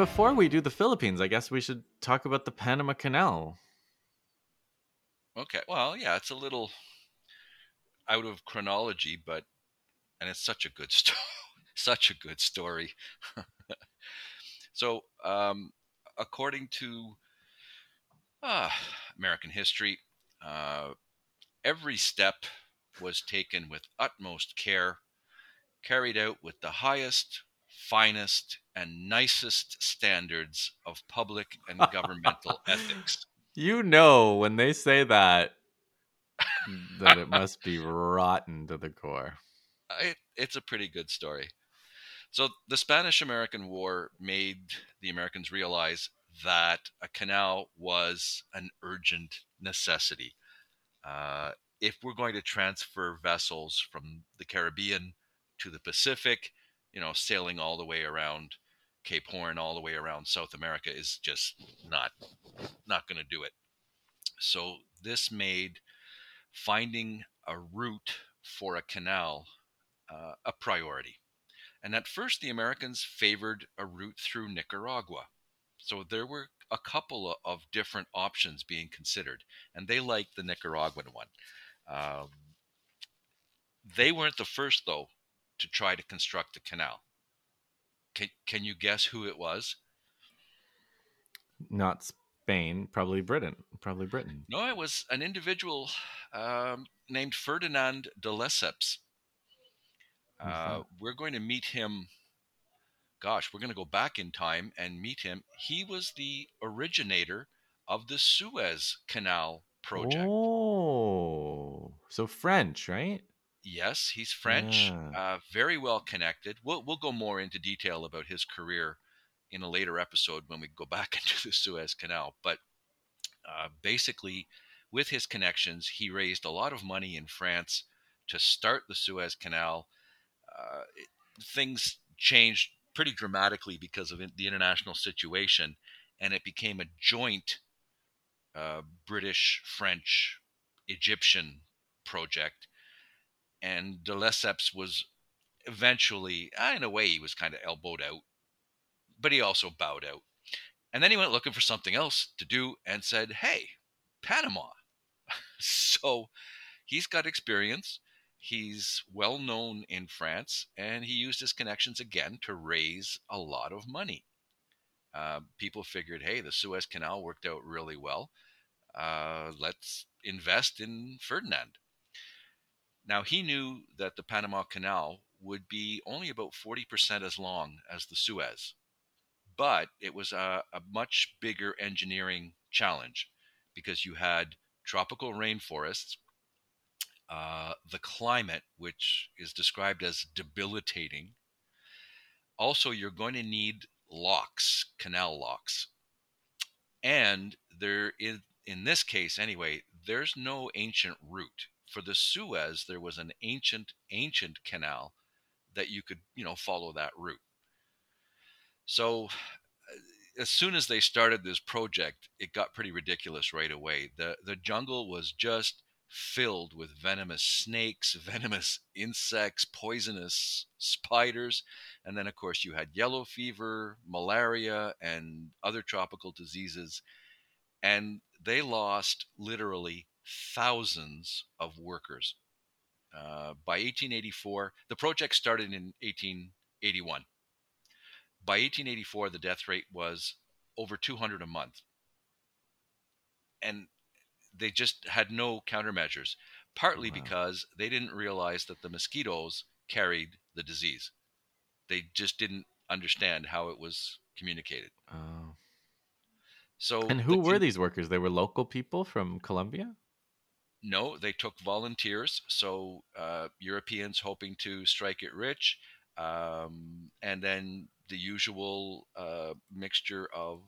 Before we do the Philippines, I guess we should talk about the Panama Canal. Okay. Well, yeah, it's a little out of chronology, but and it's such a good story. such a good story. so, um, according to uh, American history, uh, every step was taken with utmost care, carried out with the highest, finest, and nicest standards of public and governmental ethics. You know, when they say that, that it must be rotten to the core. It, it's a pretty good story. So, the Spanish American War made the Americans realize that a canal was an urgent necessity. Uh, if we're going to transfer vessels from the Caribbean to the Pacific, you know, sailing all the way around Cape Horn, all the way around South America is just not not going to do it. So this made finding a route for a canal uh, a priority. And at first, the Americans favored a route through Nicaragua. So there were a couple of different options being considered, and they liked the Nicaraguan one. Um, they weren't the first, though, to try to construct the canal. Can, can you guess who it was? Not Spain, probably Britain. Probably Britain. No, it was an individual um, named Ferdinand de Lesseps. Uh, we're going to meet him. Gosh, we're going to go back in time and meet him. He was the originator of the Suez Canal project. Oh, so French, right? Yes, he's French, Yeah. uh, very well connected. We'll we'll go more into detail about his career in a later episode when we go back into the Suez Canal. But uh, basically, with his connections, he raised a lot of money in France to start the Suez Canal. Uh, it, things changed pretty dramatically because of the international situation, and it became a joint uh, British, French, Egyptian project. And de Lesseps was eventually, uh, in a way, he was kind of elbowed out, but he also bowed out. And then he went looking for something else to do and said, Hey, Panama. so he's got experience. He's well known in France, and he used his connections again to raise a lot of money. Uh, people figured, hey, the Suez Canal worked out really well. Uh, let's invest in Ferdinand. Now, he knew that the Panama Canal would be only about 40% as long as the Suez, but it was a, a much bigger engineering challenge because you had tropical rainforests, uh, the climate, which is described as debilitating. Also, you're going to need locks, canal locks. And there is, in this case anyway, there's no ancient route. For the Suez, there was an ancient, ancient canal that you could, you know, follow that route. So uh, as soon as they started this project, it got pretty ridiculous right away. The the jungle was just filled with venomous snakes, venomous insects, poisonous spiders, and then of course you had yellow fever, malaria, and other tropical diseases. And they lost literally thousands of workers. Uh, by 1884, the project started in 1881 by 1884 the death rate was over 200 a month and they just had no countermeasures partly Wow. because they didn't realize that the mosquitoes carried the disease they just didn't understand how it was communicated Oh. so And the who were these workers? They were local people from Colombia? No they took volunteers so uh, europeans hoping to strike it rich um, and then the usual uh, mixture of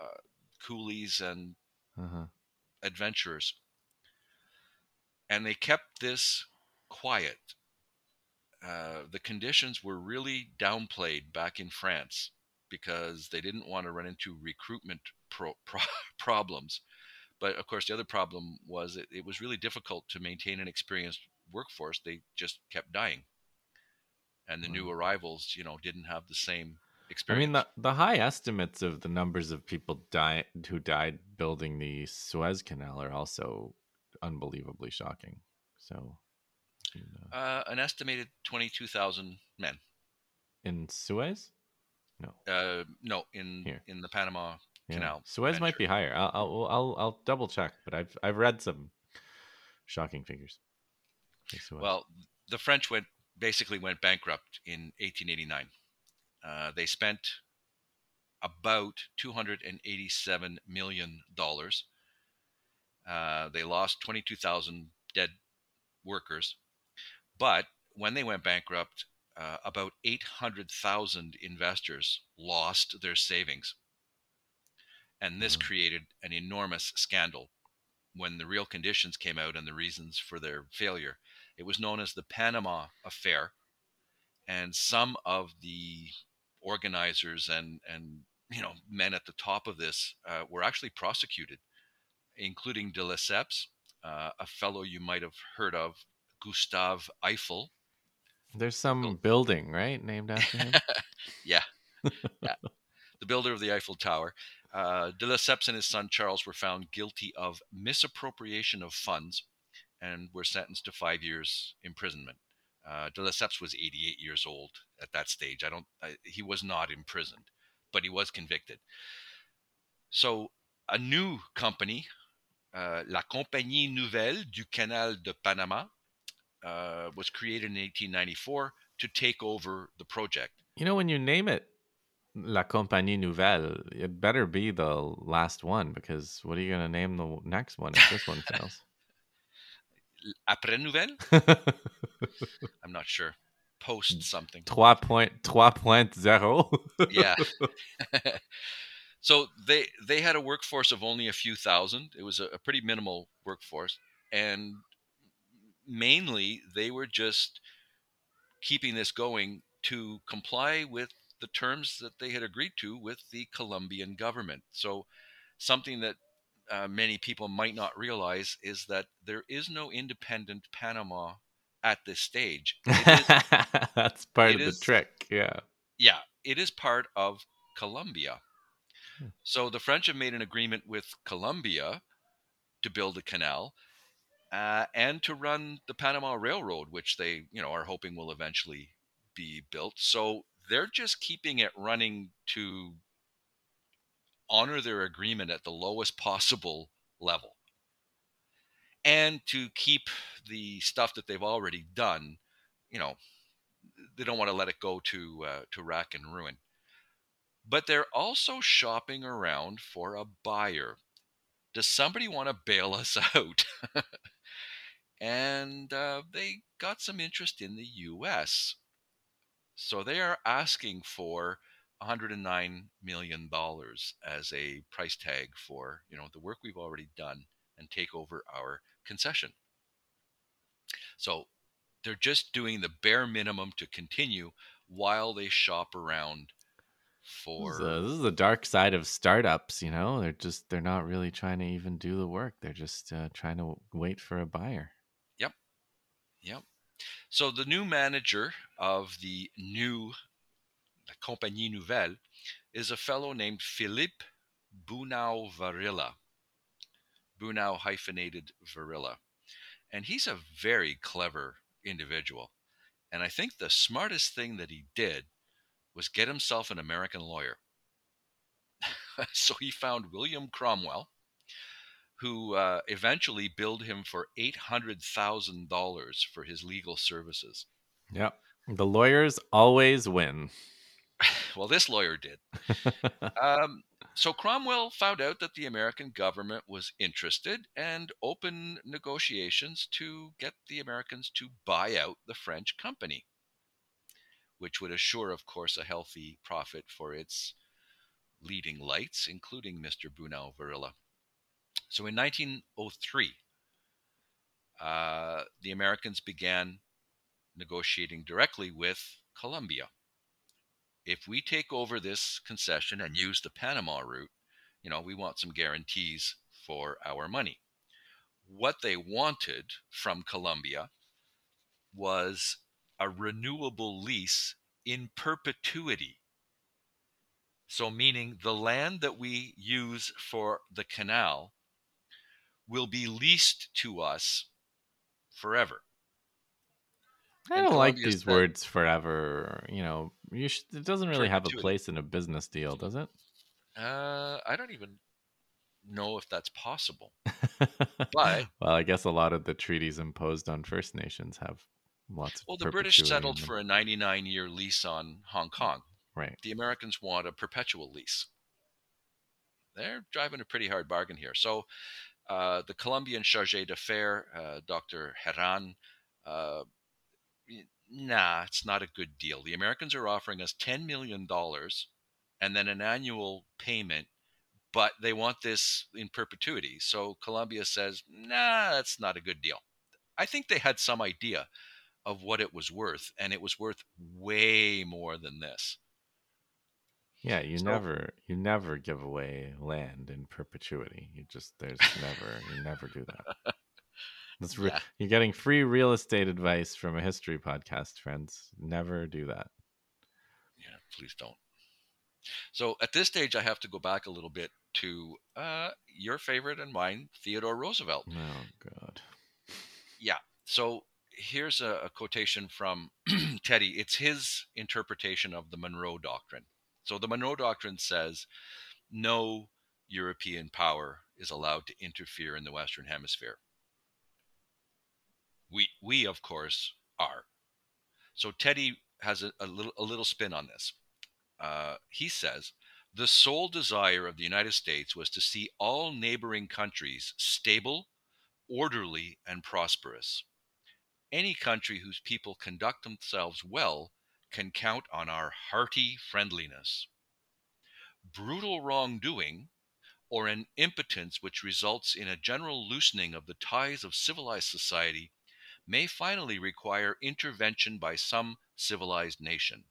uh, coolies and Uh-huh. adventurers. And they kept this quiet. Uh, the conditions were really downplayed back in France because they didn't want to run into recruitment pro- pro- problems. But of course, the other problem was it, it was really difficult to maintain an experienced workforce. They just kept dying. And the new arrivals, you know, didn't have the same experience. I mean, the, the high estimates of the numbers of people die, who died building the Suez Canal are also unbelievably shocking. So, you know. uh, an estimated 22,000 men. in Suez? No. Uh, no, in Here. in the Panama Yeah. Canal. Suez might be higher. I'll, I'll I'll I'll double check, but I've I've read some shocking figures. Well, the French went basically went bankrupt in 1889. Uh, they spent about 287 million dollars. Uh, they lost 22,000 dead workers, but when they went bankrupt, uh, about 800,000 investors lost their savings, and this Wow. created an enormous scandal. When the real conditions came out and the reasons for their failure, it was known as the Panama Affair, and some of the organizers and and you know men at the top of this uh, were actually prosecuted, including de Lesseps, uh, a fellow you might have heard of, Gustave Eiffel. There's some Bill- building, right, named after him. yeah, yeah, the builder of the Eiffel Tower. Uh, de Lesseps and his son Charles were found guilty of misappropriation of funds and were sentenced to five years imprisonment. Uh, de Lesseps was 88 years old at that stage. I don't. I, he was not imprisoned, but he was convicted. So a new company, uh, La Compagnie Nouvelle du Canal de Panama, uh, was created in 1894 to take over the project. You know, when you name it La Compagnie Nouvelle, it better be the last one because what are you going to name the next one if this one fails? Après Nouvelle, I'm not sure. Post something. 3.3.0. yeah. so they they had a workforce of only a few thousand. It was a, a pretty minimal workforce, and mainly they were just keeping this going to comply with the terms that they had agreed to with the Colombian government. So something that uh, many people might not realize is that there is no independent Panama at this stage. Is That's part of the trick. Yeah. yeah, it is part of Colombia. Hmm. So the French have made an agreement with Colombia to build a canal uh, and to run the Panama Railroad, which they, you know, are hoping will eventually be built. So they're just keeping it running to honor their agreement at the lowest possible level and to keep the stuff that they've already done, you know, they don't want to let it go to uh, to rack and ruin. But they're also shopping around for a buyer. Does somebody want to bail us out? and uh, they got some interest in the U.S. So they are asking for 109 million dollars as a price tag for you know the work we've already done and take over our concession. So they're just doing the bare minimum to continue while they shop around This for is, the, this is the dark side of startups, you know? They're just, they're not really trying to even do the work. They're just uh, trying to wait for a buyer. Yep yep. So the new manager of the new La Compagnie Nouvelle is a fellow named Philippe Bunau Varilla. Bunau hyphenated Varilla. And he's a very clever individual. And I think the smartest thing that he did was get himself an American lawyer. so he found William Cromwell, who uh, eventually billed him for $800,000 for his legal services. Yeah. The lawyers always win. Well, this lawyer did. Um, so Cromwell found out that the American government was interested and opened negotiations to get the Americans to buy out the French company, which would assure, of course, a healthy profit for its leading lights, including Mr. Bunau Varilla. So in 1903, uh, the Americans began negotiating directly with Colombia if we take over this concession and use the Panama route, you know, we want some guarantees for our money. What they wanted from Colombia was a renewable lease in perpetuity. So, meaning the land that we use for the canal will be leased to us forever. I And don't like these words forever. You know, you sh- it doesn't really have a place in a business deal, does it? Uh, I don't even know if that's possible. But- well, I guess a lot of the treaties imposed on First Nations have lots of. Well, the British settled for a 99 year lease on Hong Kong. right. The Americans want a perpetual lease. They're driving a pretty hard bargain here. So, uh, the Colombian chargé d'affaires, uh, Dr. Herran, uh, nah, it's not a good deal. The Americans are offering us $10 million and then an annual payment, but they want this in perpetuity. So, Colombia says, nah, that's not a good deal. I think they had some idea of what it was worth, and it was worth way more than this. Yeah, you So- never you never give away land in perpetuity. You just there's never you never do that. That's re- Yeah. You're getting free real estate advice from a history podcast, friends. Never do that. Yeah, please don't. So at this stage, I have to go back a little bit to uh, your favorite and mine, Theodore Roosevelt. Oh God. Yeah. So here's a, a quotation from Teddy. It's his interpretation of the Monroe Doctrine. So the Monroe Doctrine says no European power is allowed to interfere in the Western Hemisphere. We, we of course, are. So Teddy has a, a little a little spin on this. Uh, he says the sole desire of the United States was to see all neighboring countries stable, orderly, and prosperous. Any country whose people conduct themselves well can count on our hearty friendliness. Brutal wrongdoing, or an impotence which results in a general loosening of the ties of civilized society, may finally require intervention by some civilized nation.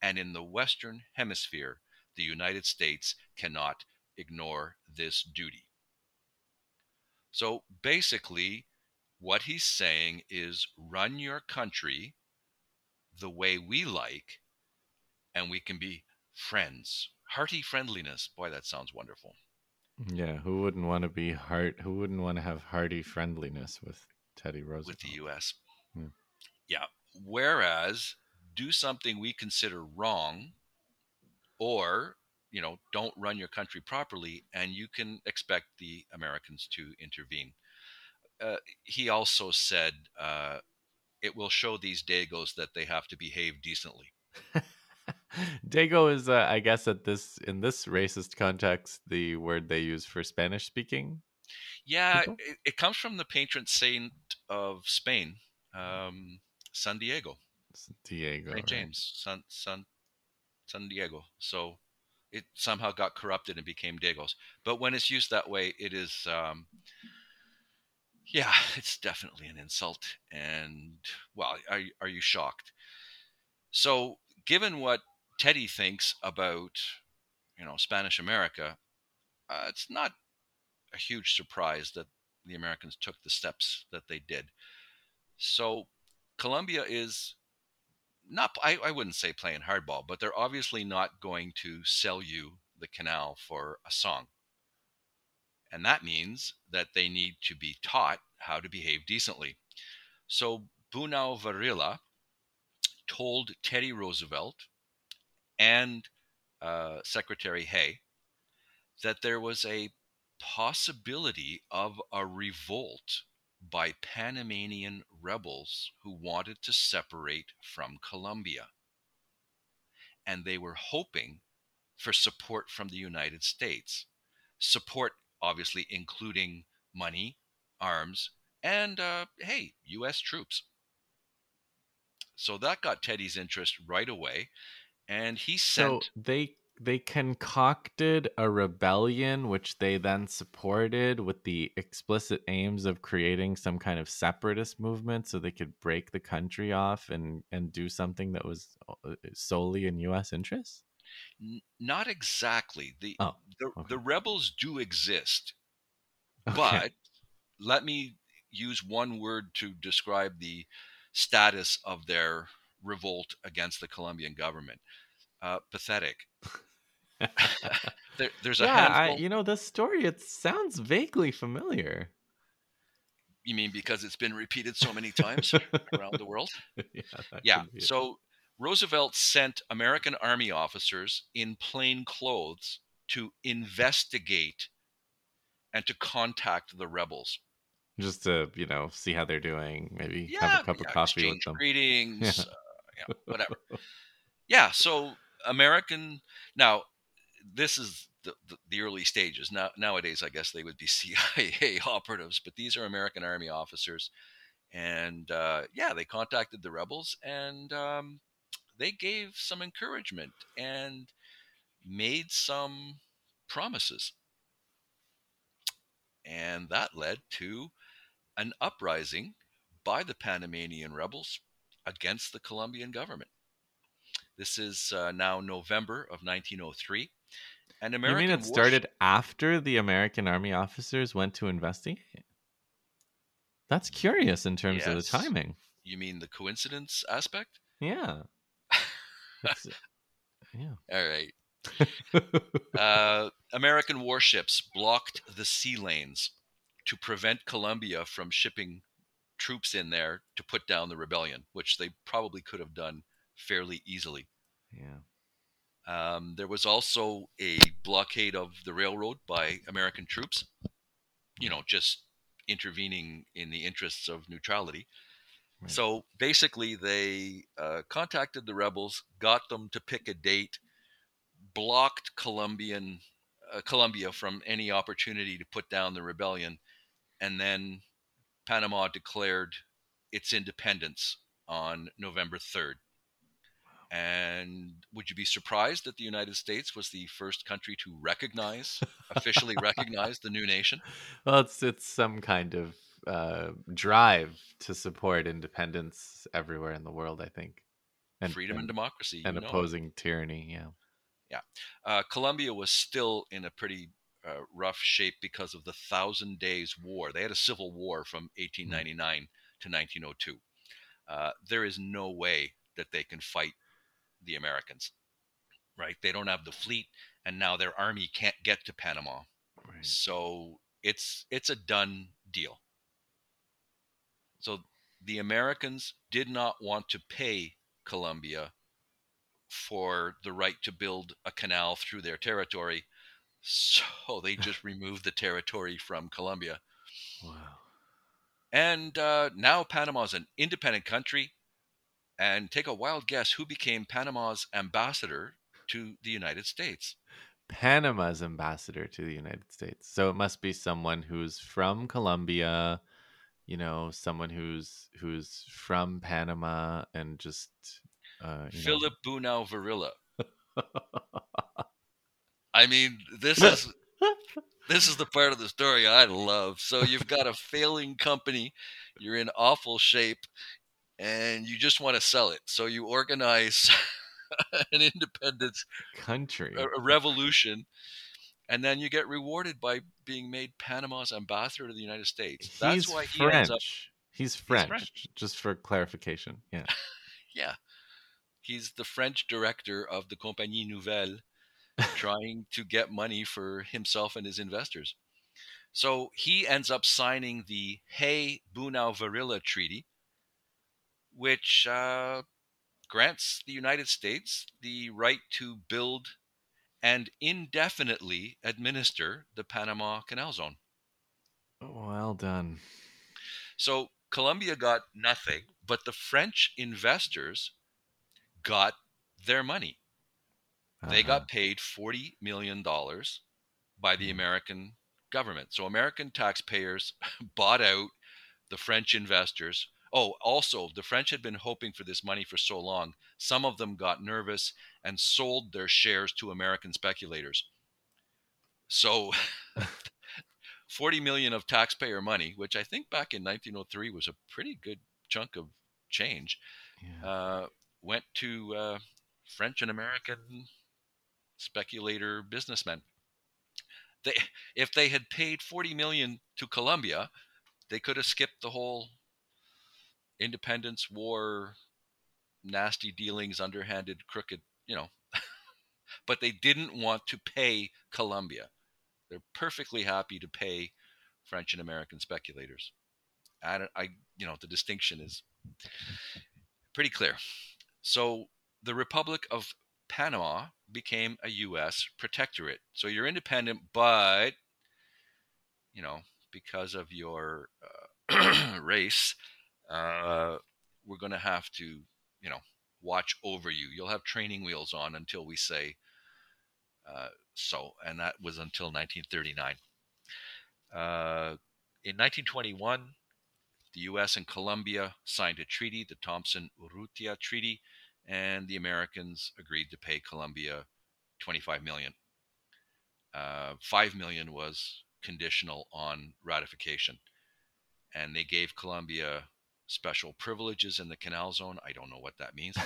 And in the Western Hemisphere, the United States cannot ignore this duty. So basically, what he's saying is run your country the way we like, and we can be friends. Hearty friendliness. Boy, that sounds wonderful. Yeah, who wouldn't want to be heart? Who wouldn't want to have hearty friendliness with Teddy Roosevelt? with the U.S. Hmm. Yeah. Whereas do something we consider wrong, or you know, don't run your country properly, and you can expect the Americans to intervene. Uh, he also said uh, it will show these Dagos that they have to behave decently. Dago is, uh, I guess, at this in this racist context, the word they use for Spanish speaking. Yeah, it, it comes from the patron saint of Spain, um, San Diego. Diego. St. right? James, San San San Diego. So it somehow got corrupted and became Dagos. But when it's used that way, it is, um, yeah, it's definitely an insult. And well, are are you shocked? So, given what Teddy thinks about, you know, Spanish America, uh, it's not a huge surprise that the Americans took the steps that they did. So, Colombia is not I, I wouldn't say playing hardball, but they're obviously not going to sell you the canal for a song. And that means that they need to be taught how to behave decently. So Bunau Varilla told Teddy Roosevelt and uh, Secretary Hay that there was a possibility of a revolt by Panamanian rebels who wanted to separate from Colombia. And they were hoping for support from the United States. Support, obviously, including money, arms, and, uh, hey, U.S. troops. So that got Teddy's interest right away. And he sent. So they they concocted a rebellion, which they then supported with the explicit aims of creating some kind of separatist movement, so they could break the country off and and do something that was uh, solely in U.S. interests. N- not exactly. The, Oh, the, okay. the rebels do exist, Okay. but let me use one word to describe the status of their revolt against the Colombian government. Uh, pathetic. there, there's a yeah, handful. I, you know, the story it sounds vaguely familiar. You mean because it's been repeated so many times around the world? yeah, Yeah. So Roosevelt sent American Army officers in plain clothes to investigate and to contact the rebels. just to you know see how they're doing, maybe Yeah, have a cup yeah, of coffee with them. greetings, Yeah. uh, yeah, whatever. yeah, so American now this is the, the, the early stages. Now nowadays I guess they would be CIA operatives, but these are American Army officers, and uh, yeah, they contacted the rebels and um, they gave some encouragement and made some promises, and that led to an uprising by the Panamanian rebels against the Colombian government. This is uh, now November of 1903. And American You mean it started after the American army officers went to investigate? That's curious in terms of the Yes. timing. You mean the coincidence aspect? Yeah. Yeah. All right. Uh, American warships blocked the sea lanes to prevent Colombia from shipping troops in there to put down the rebellion, which they probably could have done fairly easily. yeah. Um, there was also a blockade of the railroad by American troops, you know, just intervening in the interests of neutrality. Right. So basically, they uh, contacted the rebels, got them to pick a date, blocked Colombian uh, Colombia from any opportunity to put down the rebellion, and then Panama declared its independence on November 3rd. And would you be surprised that the United States was the first country to recognize, officially recognize the new nation? Well, it's it's some kind of uh, drive to support independence everywhere in the world, I think, and Freedom and and, democracy. you and it. opposing tyranny. Yeah. Yeah. Uh, Colombia was still in a pretty uh, rough shape because of the Thousand Days War. They had a civil war from 1899 to 1902. Uh, there is no way that they can fight the Americans, right? They don't have the fleet, and now their army can't get to Panama. Right. So it's it's a done deal. So the Americans did not want to pay Colombia for the right to build a canal through their territory. So they just removed the territory from Colombia. Wow. And uh, now Panama's an independent country. And take a wild guess who became Panama's ambassador to the United States? Panama's ambassador to the United States. So it must be someone who's from Colombia, you know, someone who's who's from Panama and just uh you know- Philip Bunau Varilla. I mean, this is this is the part of the story I love. So you've got a failing company, you're in awful shape, and you just want to sell it. So you organize an independence, country. a, a revolution, and then you get rewarded by being made Panama's ambassador to the United States. That's He's why he French. ends up. He's French, French. just for clarification. Yeah. Yeah, he's the French director of the Compagnie Nouvelle, trying to get money for himself and his investors. So he ends up signing the Hay Bunau Varilla Treaty, which uh, grants the United States the right to build and indefinitely administer the Panama Canal Zone. Well done. So Colombia got nothing, but the French investors got their money. They Uh-huh. got paid $40 million by the Mhm. American government. So American taxpayers bought out the French investors. Oh, also, the French had been hoping for this money for so long. Some of them got nervous and sold their shares to American speculators. So 40 million of taxpayer money, which I think back in 1903 was a pretty good chunk of change, Yeah. uh, went to uh, French and American speculator businessmen. They, if they had paid 40 million to Colombia, they could have skipped the whole independence war, nasty dealings, underhanded, crooked, you know. but they didn't want to pay Colombia. They're perfectly happy to pay French and American speculators. I, I you know, the distinction is pretty clear. So the Republic of Panama became a U.S. protectorate. So you're independent, but you know, because of your uh, race, uh, we're going to have to, you know, watch over you. You'll have training wheels on until we say uh, so, and that was until 1939. Uh, in 1921, the U.S. and Colombia signed a treaty, the Thompson Urrutia Treaty, and the Americans agreed to pay Colombia 25 million. Uh, Five million was conditional on ratification, and they gave Colombia special privileges in the canal zone. I don't know what that means.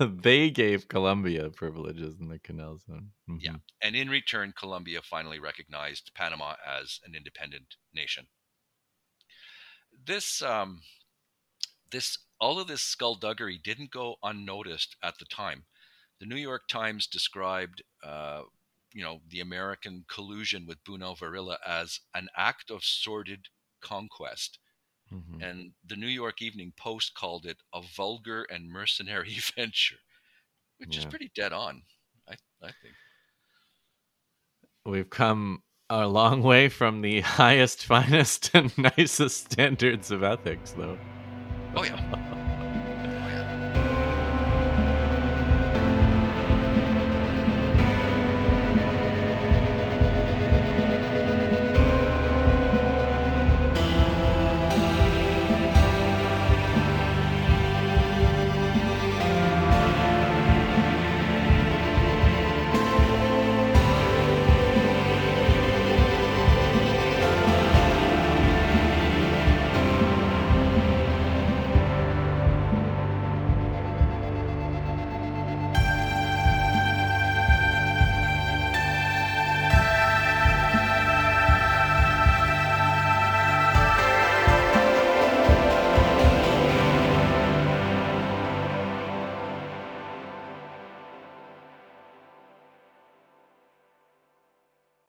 they gave Colombia privileges in the canal zone. Mm-hmm. Yeah. And in return, Colombia finally recognized Panama as an independent nation. This, um, this, all of this skullduggery didn't go unnoticed at the time. The New York Times described, uh, you know, the American collusion with Bunau Varilla as an act of sordid conquest Mm-hmm. And the New York Evening Post called it a vulgar and mercenary venture, which yeah. is pretty dead on, I, I think. We've come a long way from the highest, finest, and nicest standards of ethics, though. Oh, yeah.